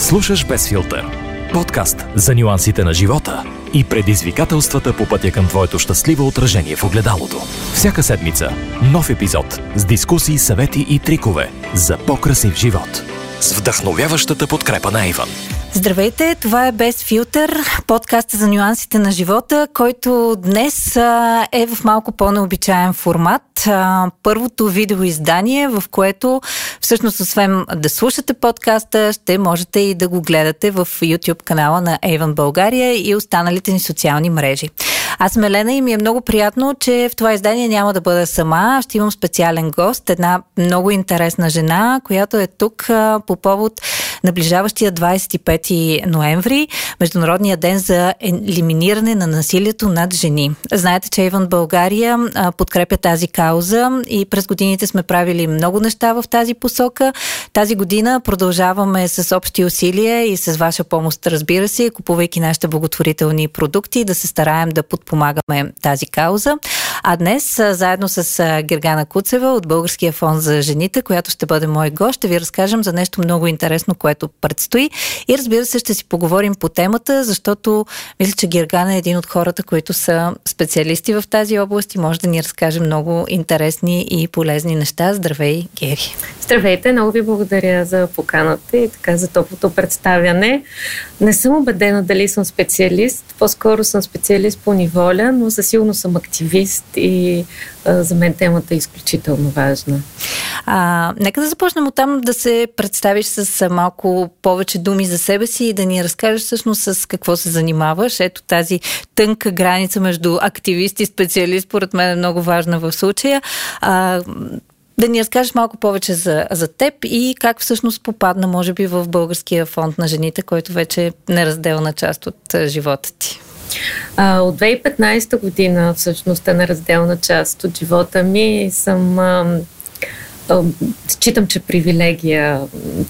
Слушаш без филтър. Подкаст за нюансите на живота и предизвикателствата по пътя към твоето щастливо отражение в огледалото. Всяка седмица нов епизод с дискусии, съвети и трикове за по-красив живот. С вдъхновяващата подкрепа на Иван. Здравейте, това е Без филтър, подкаста за нюансите на живота, който днес е в малко по-необичаен формат. Първото видеоиздание, в което всъщност освен да слушате подкаста, ще можете и да го гледате в YouTube канала на Avon България и останалите ни социални мрежи. Аз съм Елена и ми е много приятно, че в това издание няма да бъда сама. Ще имам специален гост, една много интересна жена, която е тук а, по повод наближаващия 25 ноември, Международния ден за елиминиране на насилието над жени. Знаете, че Иван България подкрепя тази кауза и през годините сме правили много неща в тази посока. Тази година продължаваме с общи усилия и с ваша помощ, разбира се, купувайки нашите благотворителни продукти, да се стараем да подпомагаме тази кауза. А днес, заедно с Гергана Куцева от Българския фонд за жените, която ще бъде мой гост, ще ви разкажем за нещо много интересно, което предстои. И разбира се, ще си поговорим по темата, защото мисля, че Гергана е един от хората, които са специалисти в тази област и може да ни разкаже много интересни и полезни неща. Здравей, Гери! Здравейте, много ви благодаря за поканата и така за топлото представяне. Не съм убедена дали съм специалист, по-скоро съм специалист по неволя, но със сигурно съм активист и а, за мен темата е изключително важна. А, нека да започнем от там да се представиш с малко повече думи за себе си и да ни разкажеш всъщност с какво се занимаваш. Ето тази тънка граница между активист и специалист, поред мен е много важна в случая. А, да ни разкажеш малко повече за, за теб и как всъщност попадна, може би, в Българския фонд на жените, който вече е неразделна част от живота ти. А, от 2015 година всъщност е неразделна част от живота ми съм а, Считам, че привилегия,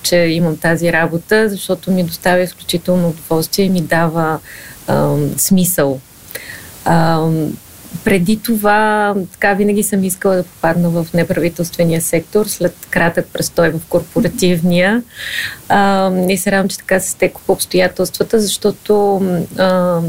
че имам тази работа, защото ми доставя изключително удоволствие и ми дава а, смисъл. А, преди това, така винаги съм искала да попадна в неправителствения сектор, след кратък престой в корпоративния. А, и се радвам, че така се стеко по обстоятелствата, защото а,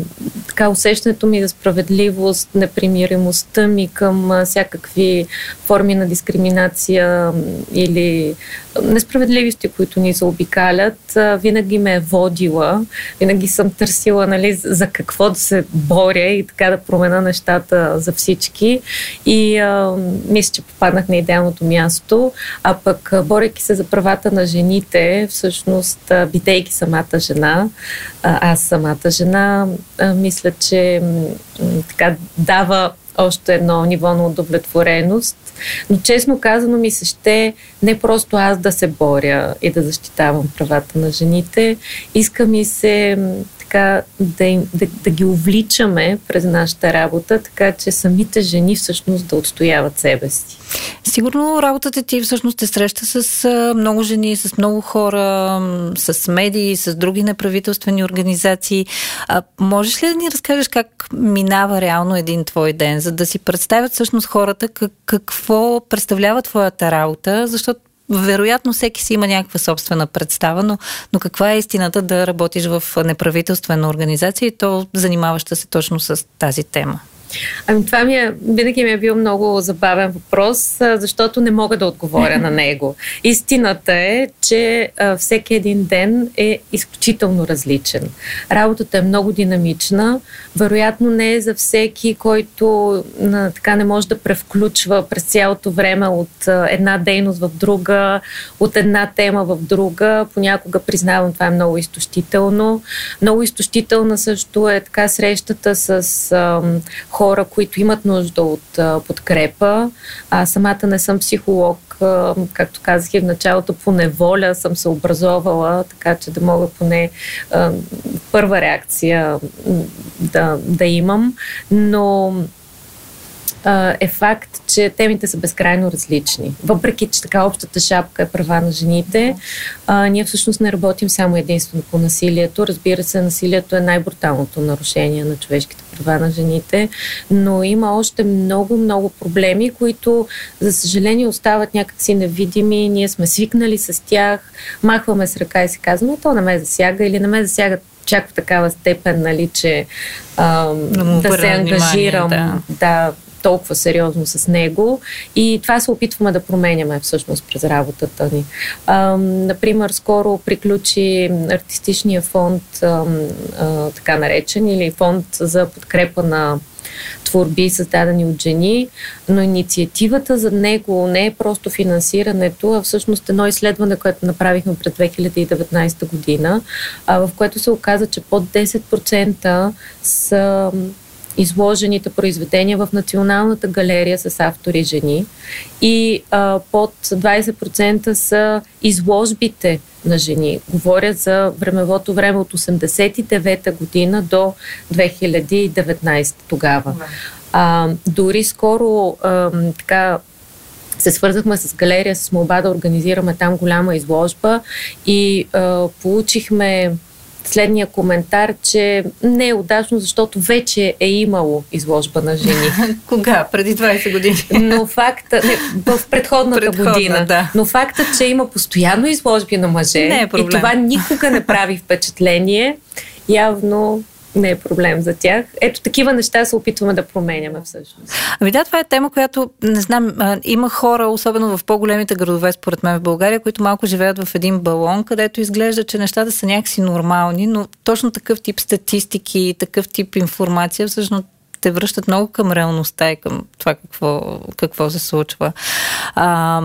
така усещането ми за справедливост, непримиримостта ми към всякакви форми на дискриминация или несправедливости, които ни заобикалят, винаги ме е водила. Винаги съм търсила нали, за какво да се боря и така да променя нещата за всички. И а, мисля, че попаднах на идеалното място. А пък, борейки се за правата на жените, всъщност, бидейки самата жена, аз самата жена, мисля, че така дава още едно ниво на удовлетвореност. Но честно казано ми се ще не просто аз да се боря и да защитавам правата на жените. Иска ми се така да, им, да, да ги увличаме през нашата работа, така че самите жени всъщност да отстояват себе си. Сигурно работата ти всъщност се среща с много жени, с много хора, с медии, с други неправителствени организации. А, можеш ли да ни разкажеш как минава реално един твой ден, за да си представят всъщност хората как, какво представлява твоята работа, защото вероятно всеки си има някаква собствена представа, но, но каква е истината да работиш в неправителствена организация и то занимаваща се точно с тази тема? Ами това ми е, винаги ми е бил много забавен въпрос, защото не мога да отговоря на него. Истината е, че всеки един ден е изключително различен. Работата е много динамична. Вероятно не е за всеки, който а, така не може да превключва през цялото време от а, една дейност в друга, от една тема в друга. Понякога признавам, това е много изтощително. Много изтощителна също е така срещата с а, хора, които имат нужда от а, подкрепа. А, самата не съм психолог, както казах и в началото, по неволя съм се образовала, така че да мога поне първа реакция да, да имам. Но е факт, че темите са безкрайно различни. Въпреки, че така общата шапка е права на жените, а, ние всъщност не работим само единствено по насилието. Разбира се, насилието е най-бруталното нарушение на човешките права на жените, но има още много, много проблеми, които, за съжаление, остават някакси невидими. Ние сме свикнали с тях, махваме с ръка и си казваме, то не ме засяга или не ме засягат чак в такава степен, нали, че а, да, да се ангажирам. Внимание, да. да толкова сериозно с него и това се опитваме да променяме всъщност през работата ни. А, например, скоро приключи артистичния фонд, а, а, така наречен, или фонд за подкрепа на творби, създадени от жени, но инициативата за него не е просто финансирането, а всъщност едно изследване, което направихме през 2019 година, в което се оказа, че под 10% са изложените произведения в Националната галерия с автори жени и а, под 20% са изложбите на жени. Говоря за времевото време от 89-та година до 2019 тогава. А, дори скоро а, така се свързахме с галерия с молба да организираме там голяма изложба и а, получихме следния коментар, че не е удачно, защото вече е имало изложба на жени. Кога? Преди 20 години. Но факта, не, в предходната Предходна, година. Да. Но факта, че има постоянно изложби на мъже не е и това никога не прави впечатление, явно не е проблем за тях. Ето такива неща се опитваме да променяме всъщност. Ами да, това е тема, която, не знам, има хора, особено в по-големите градове, според мен в България, които малко живеят в един балон, където изглежда, че нещата са някакси нормални, но точно такъв тип статистики, такъв тип информация всъщност те връщат много към реалността и към това какво, какво се случва. А,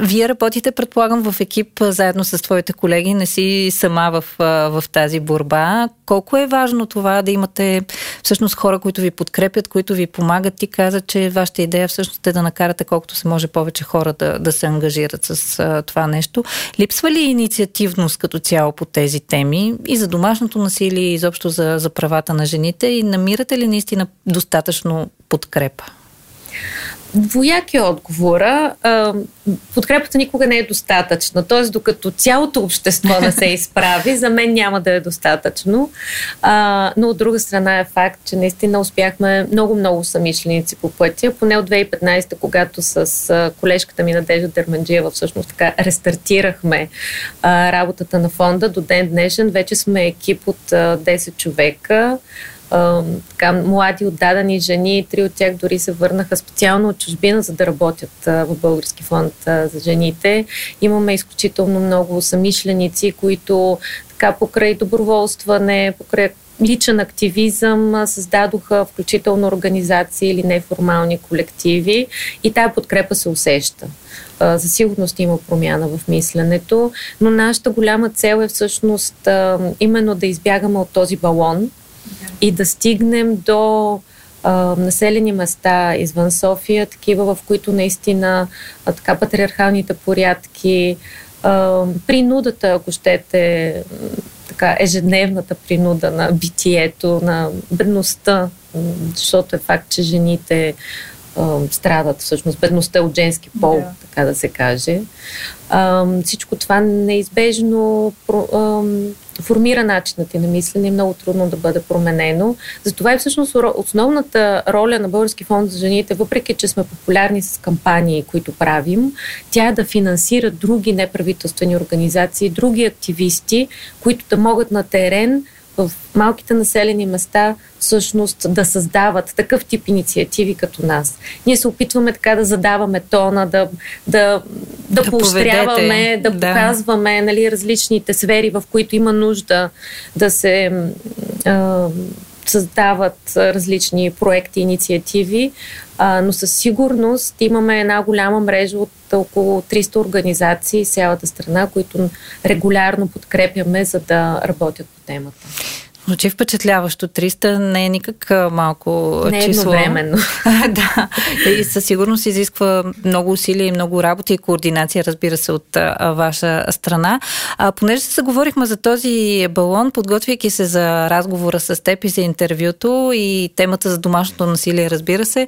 вие работите, предполагам, в екип заедно с твоите колеги, не си сама в, в тази борба. Колко е важно това да имате всъщност хора, които ви подкрепят, които ви помагат? Ти каза, че вашата идея всъщност е да накарате колкото се може повече хора да, да се ангажират с а, това нещо. Липсва ли инициативност като цяло по тези теми и за домашното насилие, и изобщо за, за правата на жените? И намирате ли наистина достатъчно подкрепа? Двояки отговора. Подкрепата никога не е достатъчна. Т.е. докато цялото общество не се изправи, за мен няма да е достатъчно. Но от друга страна е факт, че наистина успяхме много-много самишленици по пътя. Поне от 2015, когато с колежката ми Надежда Дерманджиева всъщност така рестартирахме работата на фонда, до ден днешен вече сме екип от 10 човека така, млади отдадени жени. Три от тях дори се върнаха специално от чужбина, за да работят в Български фонд за жените. Имаме изключително много самишленици, които така покрай доброволстване, покрай личен активизъм създадоха включително организации или неформални колективи и тая подкрепа се усеща. За сигурност има промяна в мисленето, но нашата голяма цел е всъщност именно да избягаме от този балон, и да стигнем до а, населени места извън София, такива в които наистина а, така патриархалните порядки, а, принудата, ако щете, така ежедневната принуда на битието, на бедността, защото е факт, че жените страдат всъщност бедността от женски пол, да. така да се каже. А, всичко това неизбежно а, формира начинът и на мислене много трудно да бъде променено. Затова е всъщност основната роля на Български фонд за жените, въпреки че сме популярни с кампании, които правим, тя е да финансира други неправителствени организации, други активисти, които да могат на терен в малките населени места всъщност да създават такъв тип инициативи като нас. Ние се опитваме така да задаваме тона, да, да, да, да поощряваме, да, да показваме нали, различните сфери, в които има нужда да се а, създават различни проекти, инициативи, а, но със сигурност имаме една голяма мрежа от около 300 организации в цялата страна, които регулярно подкрепяме, за да работят по темата. Звучи впечатляващо. 300 не е никак малко не е число. едновременно. да. И със сигурност изисква много усилия и много работа и координация, разбира се, от а, ваша страна. А, понеже се заговорихме за този балон, подготвяйки се за разговора с теб и за интервюто и темата за домашното насилие, разбира се,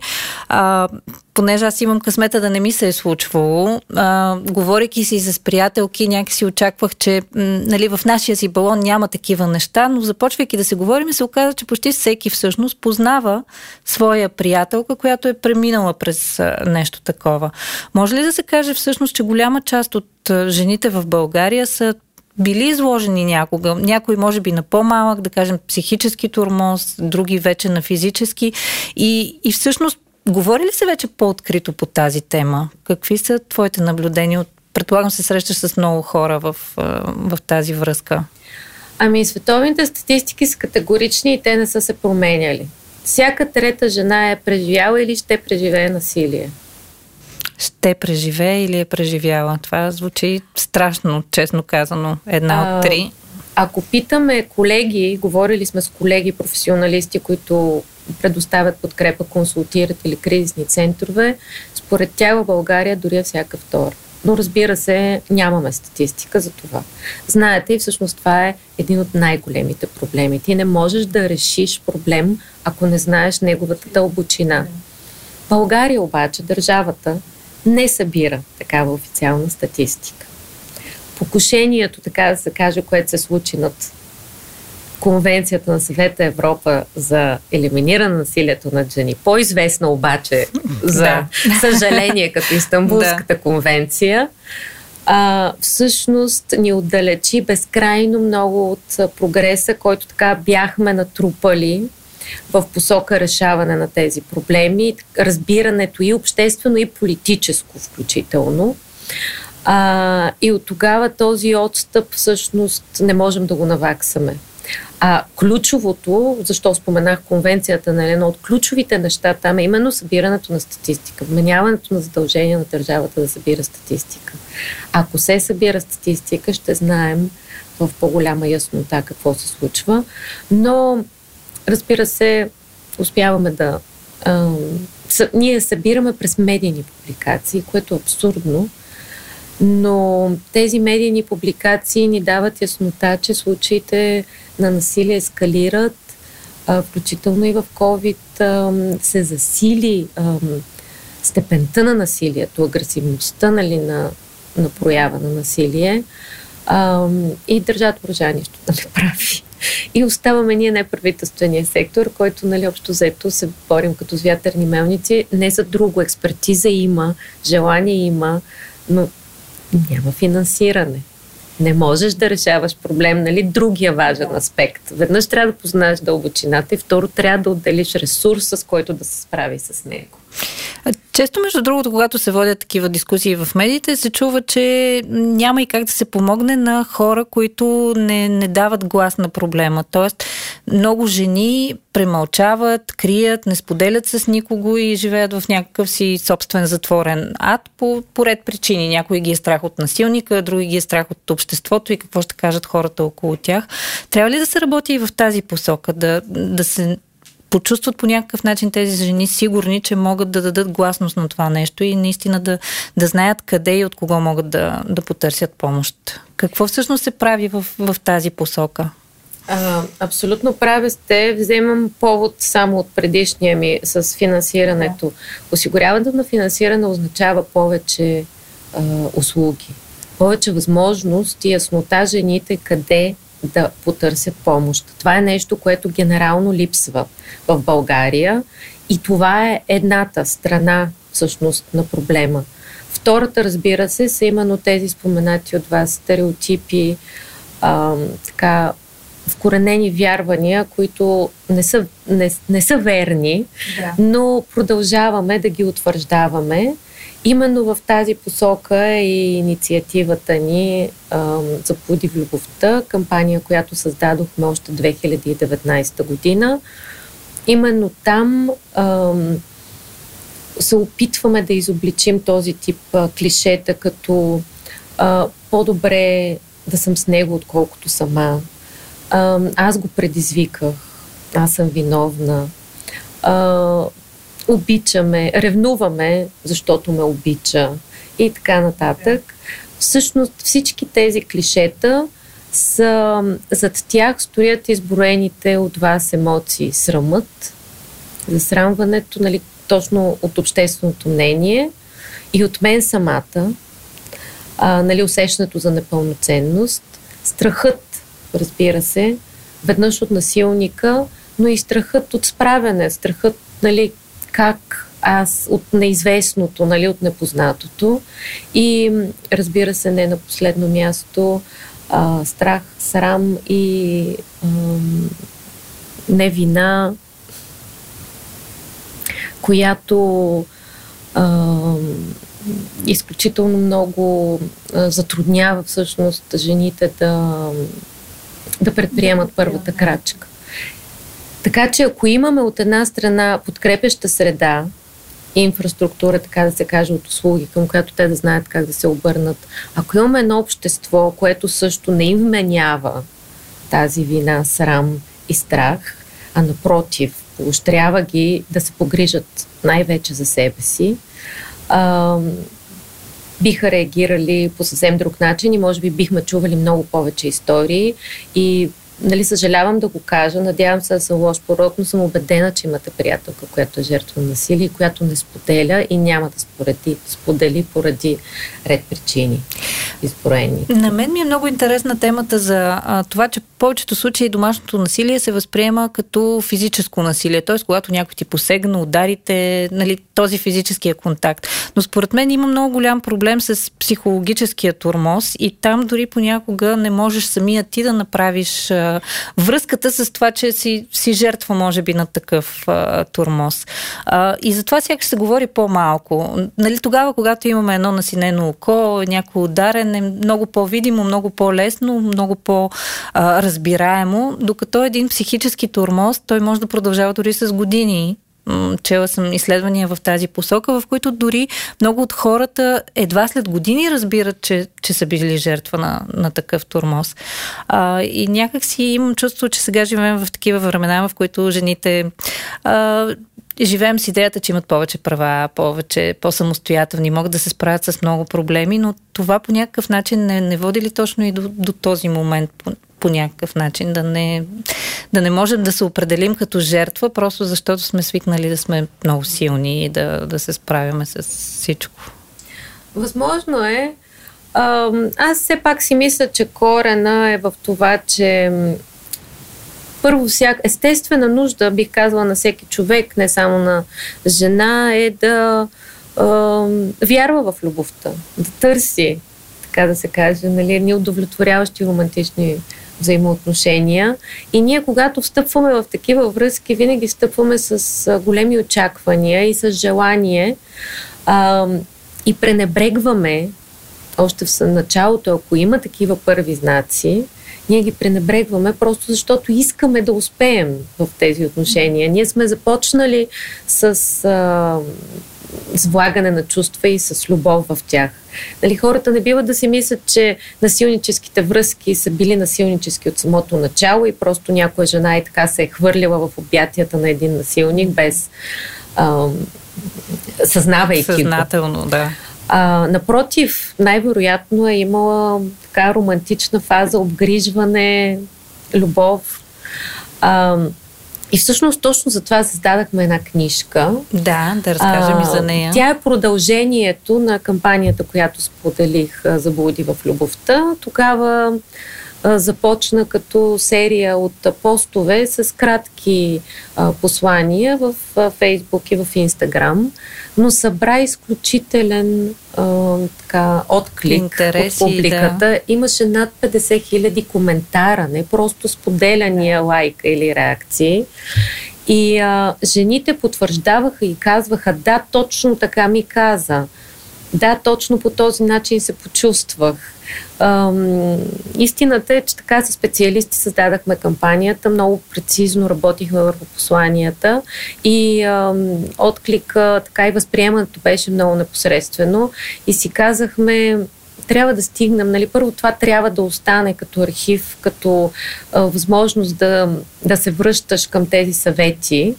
а, понеже аз имам късмета да не ми се е случвало, а, говорейки си с приятелки, някакси очаквах, че м, нали, в нашия си балон няма такива неща, но започвайки да се говорим, се оказа, че почти всеки всъщност познава своя приятелка, която е преминала през нещо такова. Може ли да се каже всъщност, че голяма част от жените в България са били изложени някога, някой може би на по-малък, да кажем психически турмоз, други вече на физически и, и всъщност Говори ли се вече по-открито по тази тема? Какви са твоите наблюдения? Предполагам се срещаш с много хора в, в тази връзка. Ами, световните статистики са категорични и те не са се променяли. Всяка трета жена е преживяла или ще преживее насилие. Ще преживее или е преживяла? Това звучи страшно, честно казано. Една а, от три. Ако питаме колеги, говорили сме с колеги професионалисти, които предоставят подкрепа, консултират или кризисни центрове, според тях в България дори е всяка втора. Но разбира се, нямаме статистика за това. Знаете, и всъщност това е един от най-големите проблеми. Ти не можеш да решиш проблем, ако не знаеш неговата дълбочина. България обаче, държавата, не събира такава официална статистика. Покушението, така да се каже, което се случи над Конвенцията на съвета Европа за елиминиране на насилието над жени, по-известна обаче за съжаление като Истанбулската конвенция, а, всъщност ни отдалечи безкрайно много от прогреса, който така бяхме натрупали в посока решаване на тези проблеми, разбирането и обществено, и политическо включително. А, и от тогава този отстъп всъщност не можем да го наваксаме. А ключовото, защо споменах конвенцията на едно от ключовите неща там е именно събирането на статистика, вменяването на задължение на държавата да събира статистика. Ако се събира статистика, ще знаем в по-голяма яснота какво се случва. Но, разбира се, успяваме да. А, съ, ние събираме през медийни публикации, което е абсурдно, но тези медийни публикации ни дават яснота, че случаите на насилие ескалират, включително и в COVID се засили степента на насилието, агресивността нали, на, на проява на насилие и държат въоръжение нещо да не прави. И оставаме ние неправителствения сектор, който нали, общо заето се борим като с вятърни мелници. Не за друго експертиза има, желание има, но няма финансиране. Не можеш да решаваш проблем, нали? Другия важен аспект. Веднъж трябва да познаеш дълбочината и второ трябва да отделиш ресурс, с който да се справи с него. Често, между другото, когато се водят такива дискусии в медиите, се чува, че няма и как да се помогне на хора, които не, не дават глас на проблема. Тоест, много жени премълчават, крият, не споделят с никого и живеят в някакъв си собствен затворен ад по, по ред причини. Някои ги е страх от насилника, други ги е страх от обществото и какво ще кажат хората около тях. Трябва ли да се работи и в тази посока, да, да се почувстват по някакъв начин тези жени сигурни, че могат да дадат гласност на това нещо и наистина да, да знаят къде и от кого могат да, да потърсят помощ. Какво всъщност се прави в, в тази посока? А, абсолютно прави сте. Вземам повод само от предишния ми с финансирането. Осигуряването на финансиране означава повече а, услуги, повече възможност и яснота жените къде да потърсят помощ. Това е нещо, което генерално липсва в България и това е едната страна всъщност на проблема. Втората, разбира се, са именно тези споменати от вас стереотипи, а, така, вкоренени вярвания, които не са, не, не са верни, да. но продължаваме да ги утвърждаваме. Именно в тази посока е инициативата ни а, за Плоди в любовта, кампания, която създадохме още 2019 година. Именно там а, се опитваме да изобличим този тип а, клишета, като а, по-добре да съм с него, отколкото сама. а, аз го предизвиках, аз съм виновна, а, обичаме, ревнуваме, защото ме обича и така нататък. Всъщност всички тези клишета са, зад тях стоят изброените от вас емоции. Срамът, засрамването, нали, точно от общественото мнение и от мен самата, а, нали, усещането за непълноценност, страхът, разбира се, веднъж от насилника, но и страхът от справяне, страхът, нали, как аз от неизвестното, нали, от непознатото и разбира се, не на последно място, а, страх, срам и а, невина, която а, изключително много а, затруднява всъщност жените да, да предприемат първата крачка. Така че ако имаме от една страна подкрепеща среда, инфраструктура, така да се каже, от услуги, към която те да знаят как да се обърнат. Ако имаме едно общество, което също не им вменява тази вина, срам и страх, а напротив, поощрява ги да се погрижат най-вече за себе си, а, биха реагирали по съвсем друг начин и може би бихме чували много повече истории и нали, съжалявам да го кажа, надявам се да съм лош порок, но съм убедена, че имате приятелка, която е жертва на насилие, която не споделя и няма да спореди, сподели поради ред причини изброени. На мен ми е много интересна темата за а, това, че повечето случаи домашното насилие се възприема като физическо насилие, т.е. когато някой ти посегна, ударите, нали, този физическия контакт. Но според мен има много голям проблем с психологическия турмоз и там дори понякога не можеш самия ти да направиш връзката с това, че си, си жертва, може би, на такъв а, турмоз. А, и затова сякаш се говори по-малко. Нали, тогава, когато имаме едно насинено око, някой ударен, е много по-видимо, много по-лесно, много по-разбираемо, докато един психически турмоз, той може да продължава дори с години чела съм изследвания в тази посока, в които дори много от хората едва след години разбират, че, че са били жертва на, на такъв турмоз. А, и някак си имам чувство, че сега живеем в такива времена, в които жените а, живеем с идеята, че имат повече права, повече, по-самостоятелни, могат да се справят с много проблеми, но това по някакъв начин не, не води ли точно и до, до този момент по, по някакъв начин, да не, да не можем да се определим като жертва, просто защото сме свикнали да сме много силни и да, да се справяме с всичко. Възможно е. Аз все пак си мисля, че корена е в това, че първо всяка естествена нужда, бих казала на всеки човек, не само на жена, е да е, вярва в любовта, да търси, така да се каже, нали, ни удовлетворяващи романтични взаимоотношения. И ние, когато встъпваме в такива връзки, винаги встъпваме с големи очаквания и с желание а, и пренебрегваме още в началото, ако има такива първи знаци, ние ги пренебрегваме просто защото искаме да успеем в тези отношения. Ние сме започнали с а, влагане на чувства и с любов в тях. Нали, хората не биват да си мислят, че насилническите връзки са били насилнически от самото начало и просто някоя жена и така се е хвърлила в обятията на един насилник без а, съзнавайки Съзнателно, го. да. А, напротив, най-вероятно е имала така романтична фаза, обгрижване, любов. А, и всъщност точно за това създадахме една книжка. Да, да разкажем а, и за нея. Тя е продължението на кампанията, която споделих за Блуди в любовта. Тогава започна като серия от постове с кратки послания в Фейсбук и в Инстаграм, но събра изключителен така, отклик Интереси, от публиката. Да. Имаше над 50 хиляди коментара, не просто споделяния лайка или реакции. И а, жените потвърждаваха и казваха, да, точно така ми каза. Да, точно по този начин се почувствах. Ам, истината е, че така с специалисти създадахме кампанията, много прецизно работихме върху посланията и ам, отклика, така и възприемането беше много непосредствено. И си казахме, трябва да стигнем, нали, първо това трябва да остане като архив, като а, възможност да, да се връщаш към тези съвети,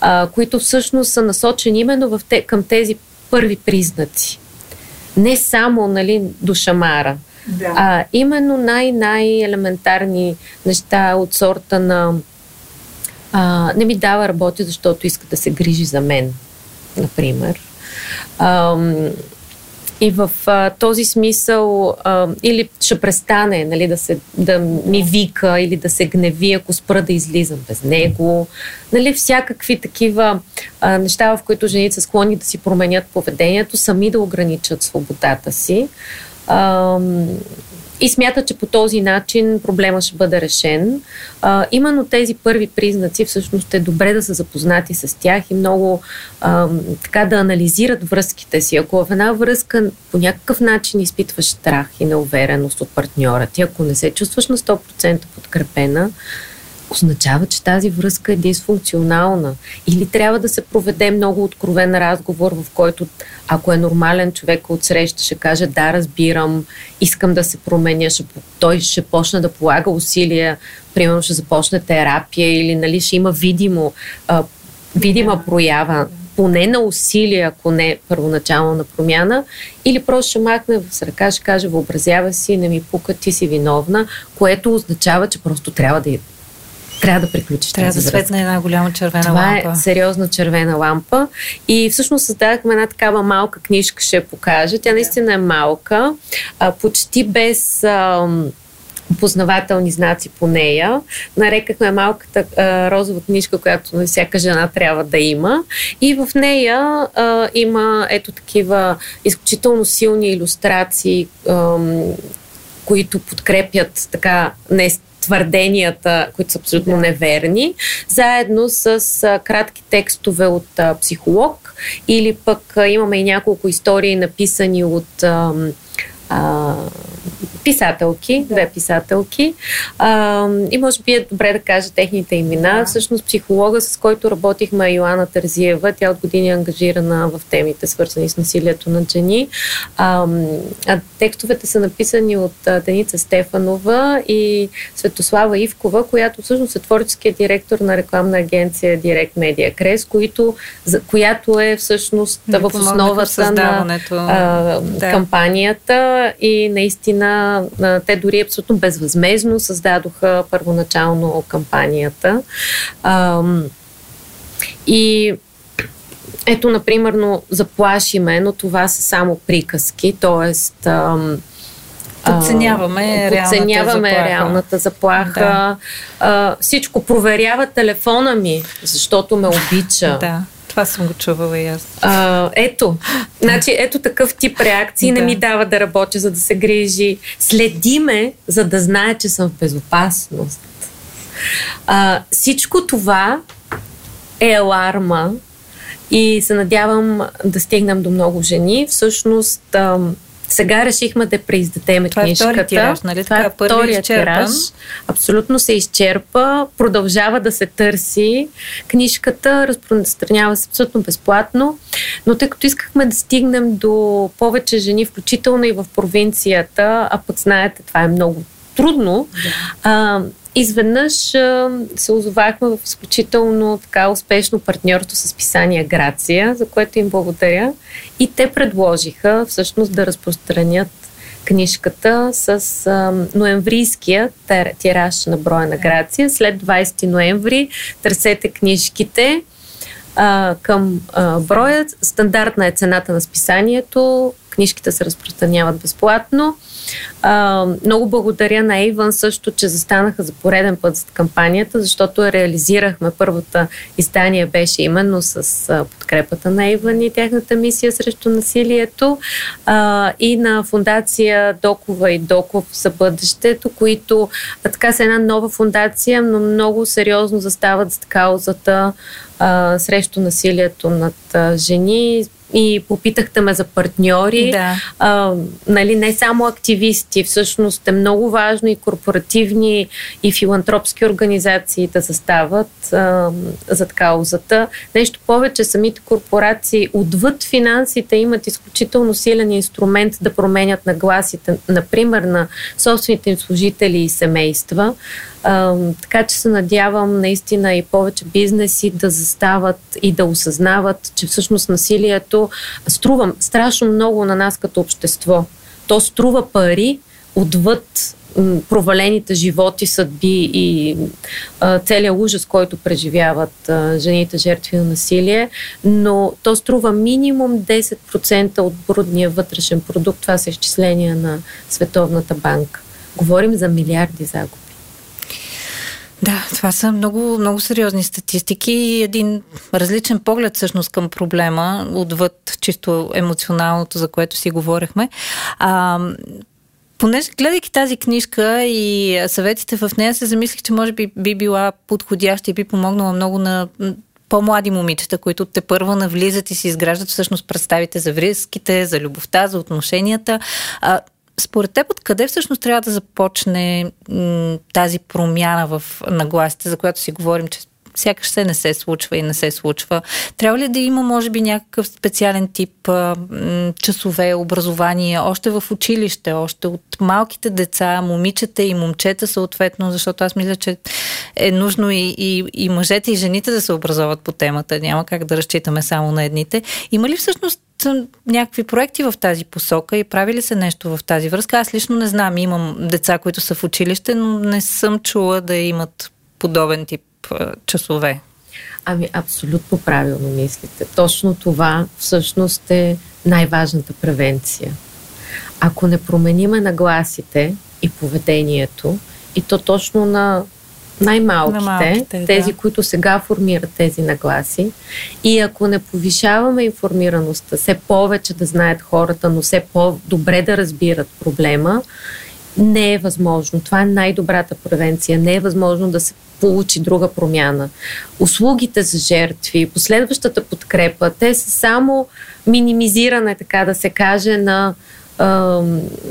а, които всъщност са насочени именно в те, към тези първи признаци. Не само нали, до шамара, да. а именно най-най-елементарни неща от сорта на а, не ми дава работа, защото иска да се грижи за мен, например. А, и в а, този смисъл а, или ще престане нали, да, се, да ми вика или да се гневи, ако спра да излизам без него. Нали, всякакви такива а, неща, в които жените са склонни да си променят поведението, сами да ограничат свободата си. А, и смята, че по този начин проблема ще бъде решен. А, именно тези първи признаци всъщност е добре да са запознати с тях и много а, така да анализират връзките си. Ако в една връзка по някакъв начин изпитваш страх и неувереност от партньора ти, ако не се чувстваш на 100% подкрепена, означава, че тази връзка е дисфункционална. Или трябва да се проведе много откровен разговор, в който, ако е нормален човек от среща, ще каже да, разбирам, искам да се променя, ще, той ще почне да полага усилия, примерно ще започне терапия или нали, ще има видимо, а, видима проява поне на усилия, ако не първоначално на промяна, или просто ще махне с ръка, ще каже, въобразява си, не ми пука, ти си виновна, което означава, че просто трябва да трябва да приключиш. Трябва да светне една голяма червена Това лампа. Това е сериозна червена лампа. И всъщност създадахме една такава малка книжка, ще я покажа. Тя наистина е малка, а, почти без... А, познавателни знаци по нея. Нарекахме малката а, розова книжка, която на всяка жена трябва да има. И в нея а, има ето такива изключително силни иллюстрации, а, които подкрепят така не твърденията, които са абсолютно неверни, заедно с кратки текстове от психолог или пък имаме и няколко истории написани от а, писателки, две писателки. А, и може би е добре да кажа техните имена. Да. Всъщност психолога, с който работихме, Йоанна Тързиева. Тя от години е ангажирана в темите, свързани с насилието на жени. А, а текстовете са написани от а, Деница Стефанова и Светослава Ивкова, която всъщност е творческия директор на рекламна агенция Direct Media Крес, която, за, която е всъщност в основата на а, да. кампанията и наистина те дори абсолютно безвъзмезно създадоха първоначално кампанията. И ето, например, заплашиме, но това са само приказки, т.е. Подценяваме, подценяваме реалната заплаха. Реалната заплаха. Да. А, всичко проверява телефона ми, защото ме обича. Да. Това съм го чувала и аз. А, ето. Значи, ето такъв тип реакции да. не ми дава да работя, за да се грижи. Следи ме, за да знае, че съм в безопасност. А, всичко това е аларма и се надявам да стигнем до много жени. Всъщност, сега решихме да преиздадем Това книжката. Е тираж, нали? Това е втория тираж. Абсолютно се изчерпа. Продължава да се търси. Книжката разпространява се абсолютно безплатно. Но тъй като искахме да стигнем до повече жени, включително и в провинцията, а пък знаете, това е много трудно, да. а, изведнъж се озовахме в изключително така успешно партньорство с писания Грация, за което им благодаря. И те предложиха всъщност да разпространят книжката с а, ноемврийския тираж на броя на Грация. След 20 ноември търсете книжките а, към а, броя. Стандартна е цената на списанието. Книжките се разпространяват безплатно. А, много благодаря на Иван също, че застанаха за пореден път за кампанията, защото реализирахме. Първата издание беше именно с а, подкрепата на Иван и тяхната мисия срещу насилието а, и на фундация Докова и Доков за бъдещето, които а, така са една нова фундация, но много сериозно застават за каузата а, срещу насилието над а, жени и попитахте ме за партньори. Да. А, нали, не само активисти, всъщност е много важно и корпоративни и филантропски организации да застават а, зад каузата. Нещо повече, самите корпорации отвъд финансите имат изключително силен инструмент да променят нагласите, например, на собствените им служители и семейства. Така че се надявам наистина и повече бизнеси да застават и да осъзнават, че всъщност насилието струва страшно много на нас като общество. То струва пари отвъд провалените животи, съдби и а, целият ужас, който преживяват а, жените жертви на насилие, но то струва минимум 10% от брудния вътрешен продукт. Това са изчисления на Световната банка. Говорим за милиарди загуби. Да, това са много, много сериозни статистики и един различен поглед всъщност към проблема, отвъд чисто емоционалното, за което си говорихме. А, понеже гледайки тази книжка и съветите в нея, се замислих, че може би би била подходяща и би помогнала много на по-млади момичета, които те първа навлизат и си изграждат всъщност представите за връзките, за любовта, за отношенията. А, според теб, откъде всъщност трябва да започне м- тази промяна в нагласите, за която си говорим, че сякаш се не се случва и не се случва. Трябва ли да има, може би, някакъв специален тип м- часове, образование, още в училище, още от малките деца, момичета и момчета съответно, защото аз мисля, че е нужно и, и, и мъжете и жените да се образоват по темата. Няма как да разчитаме само на едните. Има ли всъщност някакви проекти в тази посока и прави ли се нещо в тази връзка? Аз лично не знам. Имам деца, които са в училище, но не съм чула да имат подобен тип часове. Ами, абсолютно правилно мислите. Точно това всъщност е най-важната превенция. Ако не промениме нагласите и поведението, и то точно на най-малките, на малките, тези, да. които сега формират тези нагласи. И ако не повишаваме информираността, все повече да знаят хората, но все по-добре да разбират проблема, не е възможно. Това е най-добрата превенция. Не е възможно да се получи друга промяна. Услугите за жертви, последващата подкрепа, те са само минимизиране, така да се каже, на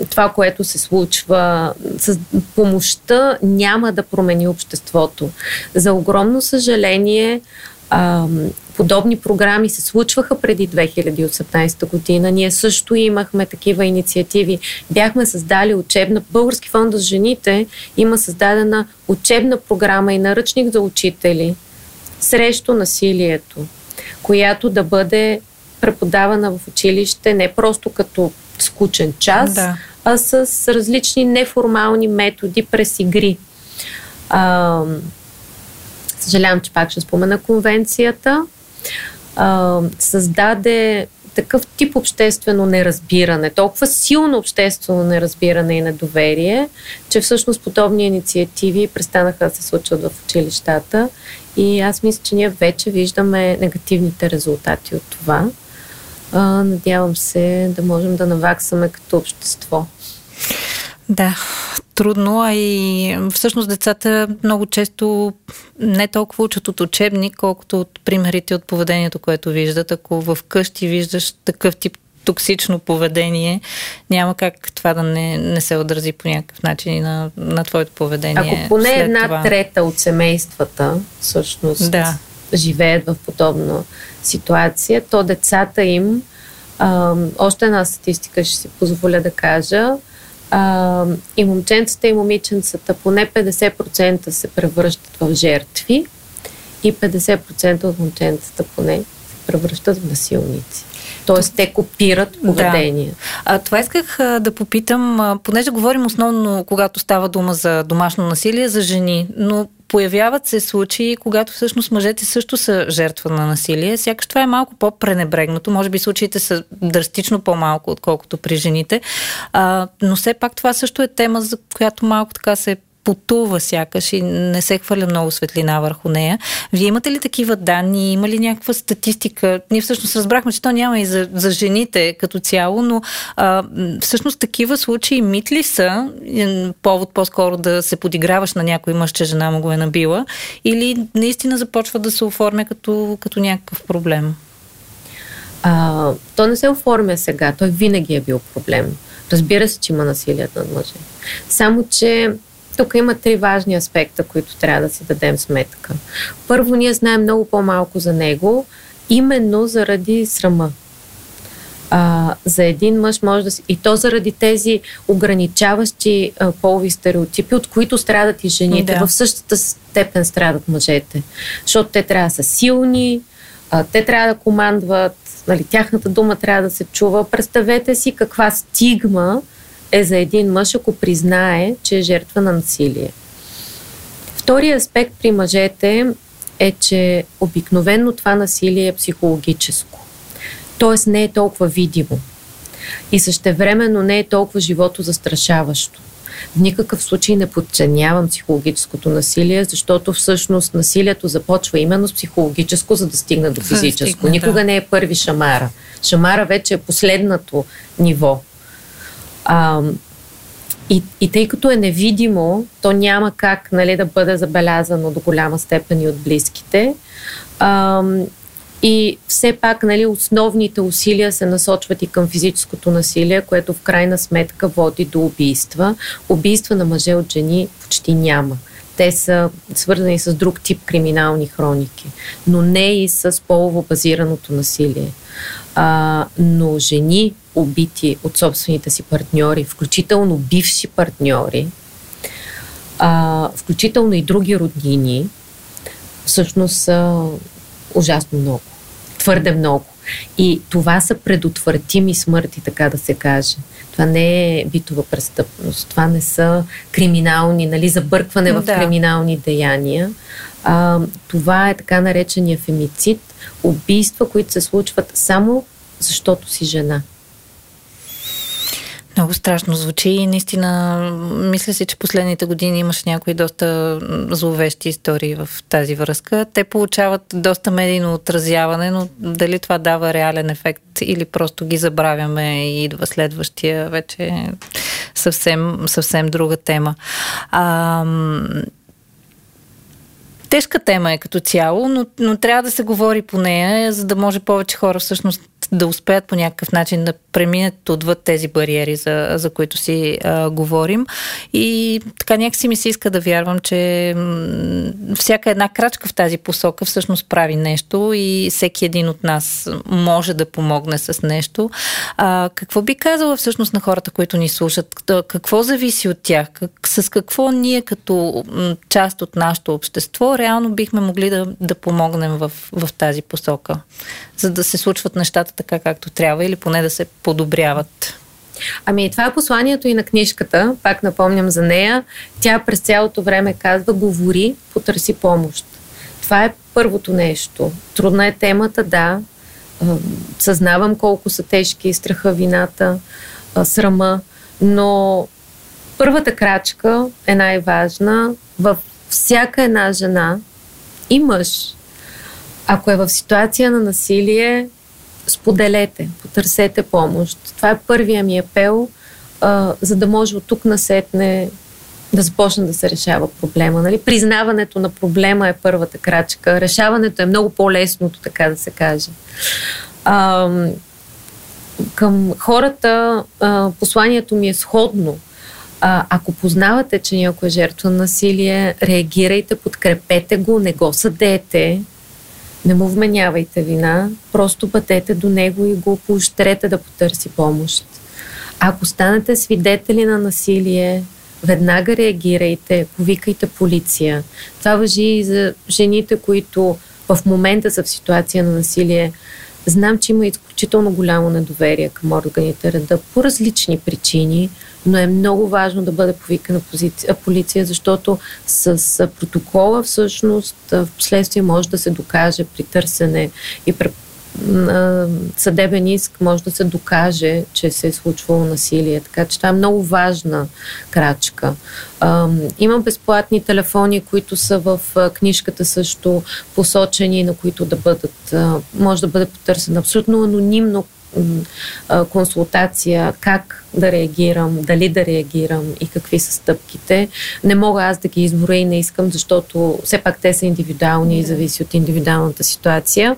това, което се случва с помощта, няма да промени обществото. За огромно съжаление, подобни програми се случваха преди 2018 година. Ние също имахме такива инициативи. Бяхме създали учебна, Български фонд за жените има създадена учебна програма и наръчник за учители срещу насилието, която да бъде преподавана в училище не просто като скучен час, да. а с различни неформални методи през игри. А, съжалявам, че пак ще спомена конвенцията. А, създаде такъв тип обществено неразбиране, толкова силно обществено неразбиране и недоверие, че всъщност подобни инициативи престанаха да се случват в училищата и аз мисля, че ние вече виждаме негативните резултати от това. А, надявам се да можем да наваксаме като общество. Да, трудно, а и всъщност децата много често не толкова учат от учебник, колкото от примерите от поведението, което виждат. Ако в къщи виждаш такъв тип токсично поведение, няма как това да не, не се отрази по някакъв начин на, на твоето поведение. Ако поне една това. трета от семействата всъщност да. Живеят в подобна ситуация, то децата им, а, още една статистика ще си позволя да кажа, а, и момченцата и момиченцата поне 50% се превръщат в жертви и 50% от момченцата поне се превръщат в насилници. Тоест, те копират поведение. Да. А, това исках а, да попитам, а, понеже говорим основно, когато става дума за домашно насилие, за жени, но появяват се случаи, когато всъщност мъжете също са жертва на насилие. Сякаш това е малко по-пренебрегнато. Може би случаите са драстично по-малко, отколкото при жените. А, но все пак това също е тема, за която малко така се потува сякаш и не се хвърля много светлина върху нея. Вие имате ли такива данни? Има ли някаква статистика? Ние всъщност разбрахме, че то няма и за, за жените като цяло, но а, всъщност такива случаи мит ли са? Повод по-скоро да се подиграваш на някой мъж, че жена му го е набила? Или наистина започва да се оформя като, като някакъв проблем? А, то не се оформя сега, той винаги е бил проблем. Разбира се, че има насилие над мъже. Само, че тук има три важни аспекта, които трябва да си дадем сметка. Първо, ние знаем много по-малко за него, именно заради срама. А, за един мъж може да си... И то заради тези ограничаващи а, полови стереотипи, от които страдат и жените. Да. В същата степен страдат мъжете. Защото те трябва да са силни, а, те трябва да командват, нали, тяхната дума трябва да се чува. Представете си каква стигма е за един мъж, ако признае, че е жертва на насилие. Втория аспект при мъжете е, че обикновенно това насилие е психологическо. Тоест не е толкова видимо. И същевременно не е толкова живото застрашаващо. В никакъв случай не подценявам психологическото насилие, защото всъщност насилието започва именно с психологическо, за да стигне до физическо. Никога да. не е първи шамара. Шамара вече е последното ниво. А, и, и тъй като е невидимо, то няма как нали, да бъде забелязано до голяма степен и от близките. А, и все пак нали, основните усилия се насочват и към физическото насилие, което в крайна сметка води до убийства. Убийства на мъже от жени почти няма. Те са свързани с друг тип криминални хроники, но не и с полово базираното насилие. А, но жени, убити от собствените си партньори, включително бивши партньори, а, включително и други роднини, всъщност са ужасно много твърде много. И това са предотвратими смърти, така да се каже. Това не е битова престъпност, това не са криминални, нали, забъркване в да. криминални деяния. А, това е така наречения фемицид, убийства, които се случват само защото си жена. Много страшно звучи и наистина мисля си, че последните години имаш някои доста зловещи истории в тази връзка. Те получават доста медийно отразяване, но дали това дава реален ефект или просто ги забравяме и идва следващия, вече съвсем, съвсем друга тема. А, тежка тема е като цяло, но, но трябва да се говори по нея, за да може повече хора всъщност да успеят по някакъв начин да преминат отвъд тези бариери, за, за които си а, говорим. И така някакси ми се иска да вярвам, че всяка една крачка в тази посока всъщност прави нещо и всеки един от нас може да помогне с нещо. А, какво би казала всъщност на хората, които ни слушат? Какво зависи от тях? Как, с какво ние като част от нашето общество реално бихме могли да, да помогнем в, в тази посока? За да се случват нещата така както трябва или поне да се подобряват? Ами, това е посланието и на книжката, пак напомням за нея. Тя през цялото време казва, говори, потърси помощ. Това е първото нещо. Трудна е темата, да. Съзнавам колко са тежки страха, вината, срама, но първата крачка е най-важна. Във всяка една жена и мъж, ако е в ситуация на насилие, споделете, потърсете помощ. Това е първия ми апел, а, за да може от тук насетне да започне да се решава проблема. Нали? Признаването на проблема е първата крачка. Решаването е много по-лесното, така да се каже. А, към хората а, посланието ми е сходно. А, ако познавате, че някой е жертва на насилие, реагирайте, подкрепете го, не го съдете, не му вменявайте вина, просто пътете до него и го поощрете да потърси помощ. Ако станете свидетели на насилие, веднага реагирайте, повикайте полиция. Това въжи и за жените, които в момента са в ситуация на насилие. Знам, че има изключително голямо недоверие към органите реда по различни причини, но е много важно да бъде повикана полиция, защото с протокола всъщност в последствие може да се докаже при търсене и при съдебен иск може да се докаже, че се е случвало насилие. Така че това е много важна крачка. Има безплатни телефони, които са в книжката също посочени, на които да бъдат, може да бъде потърсен абсолютно анонимно консултация, как да реагирам, дали да реагирам и какви са стъпките. Не мога аз да ги изборя и не искам, защото все пак те са индивидуални и зависи от индивидуалната ситуация.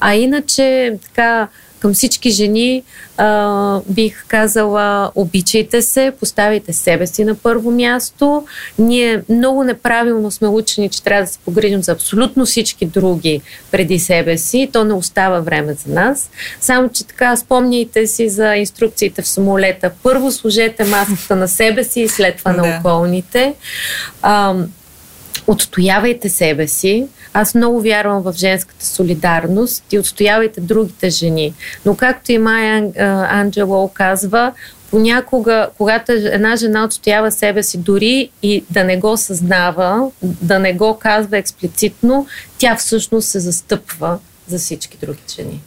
А иначе, така, към всички жени а, бих казала, обичайте се, поставите себе си на първо място. Ние много неправилно сме учени, че трябва да се погрижим за абсолютно всички други преди себе си. То не остава време за нас. Само, че така, спомняйте си за инструкциите в самолета. Първо служете маската на себе си и след това на околните. А, отстоявайте себе си. Аз много вярвам в женската солидарност и отстоявайте другите жени. Но както и Майя Анджело казва, понякога, когато една жена отстоява себе си, дори и да не го съзнава, да не го казва експлицитно, тя всъщност се застъпва за всички други жени.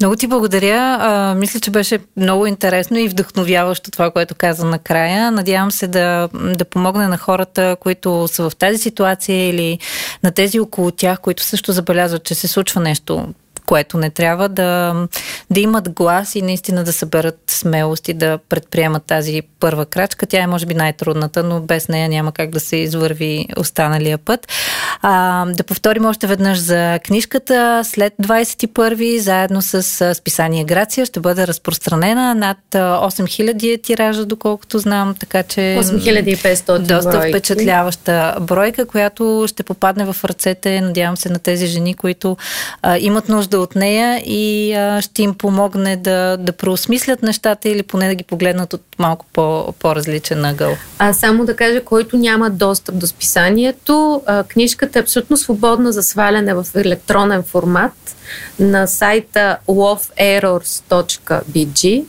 Много ти благодаря. А, мисля, че беше много интересно и вдъхновяващо това, което каза накрая. Надявам се да, да помогне на хората, които са в тази ситуация или на тези около тях, които също забелязват, че се случва нещо което не трябва да, да имат глас и наистина да съберат смелост и да предприемат тази първа крачка. Тя е може би най-трудната, но без нея няма как да се извърви останалия път. А, да повторим още веднъж за книжката. След 21 заедно с списание Грация ще бъде разпространена над 8000 е тиража, доколкото знам, така че 8500 доста бройки. впечатляваща бройка, която ще попадне в ръцете, надявам се, на тези жени, които а, имат нужда от нея и а, ще им помогне да, да преосмислят нещата или поне да ги погледнат от малко по, по-различен ъгъл. А само да кажа, който няма достъп до списанието, а, книжката е абсолютно свободна за сваляне в електронен формат на сайта loveerrors.bg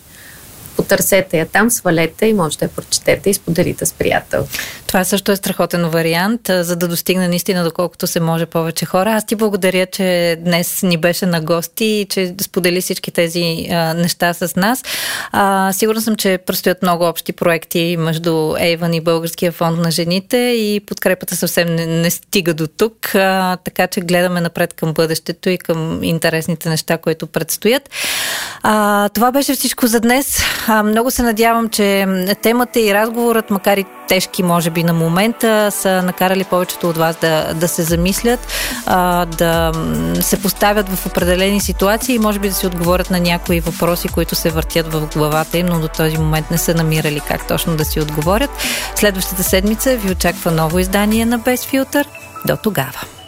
потърсете я там, свалете и можете да прочетете и споделите с приятел. Това също е страхотен вариант, за да достигне наистина доколкото се може повече хора. Аз ти благодаря, че днес ни беше на гости и че сподели всички тези а, неща с нас. А, сигурна съм, че предстоят много общи проекти между Ейван и Българския фонд на жените и подкрепата съвсем не, не стига до тук, а, така че гледаме напред към бъдещето и към интересните неща, които предстоят. А, това беше всичко за днес. А, много се надявам, че темата и разговорът, макар и тежки, може би, на момента, са накарали повечето от вас да, да се замислят, а, да се поставят в определени ситуации и може би да си отговорят на някои въпроси, които се въртят в главата им, но до този момент не са намирали как точно да си отговорят. Следващата седмица ви очаква ново издание на Без филтър. До тогава!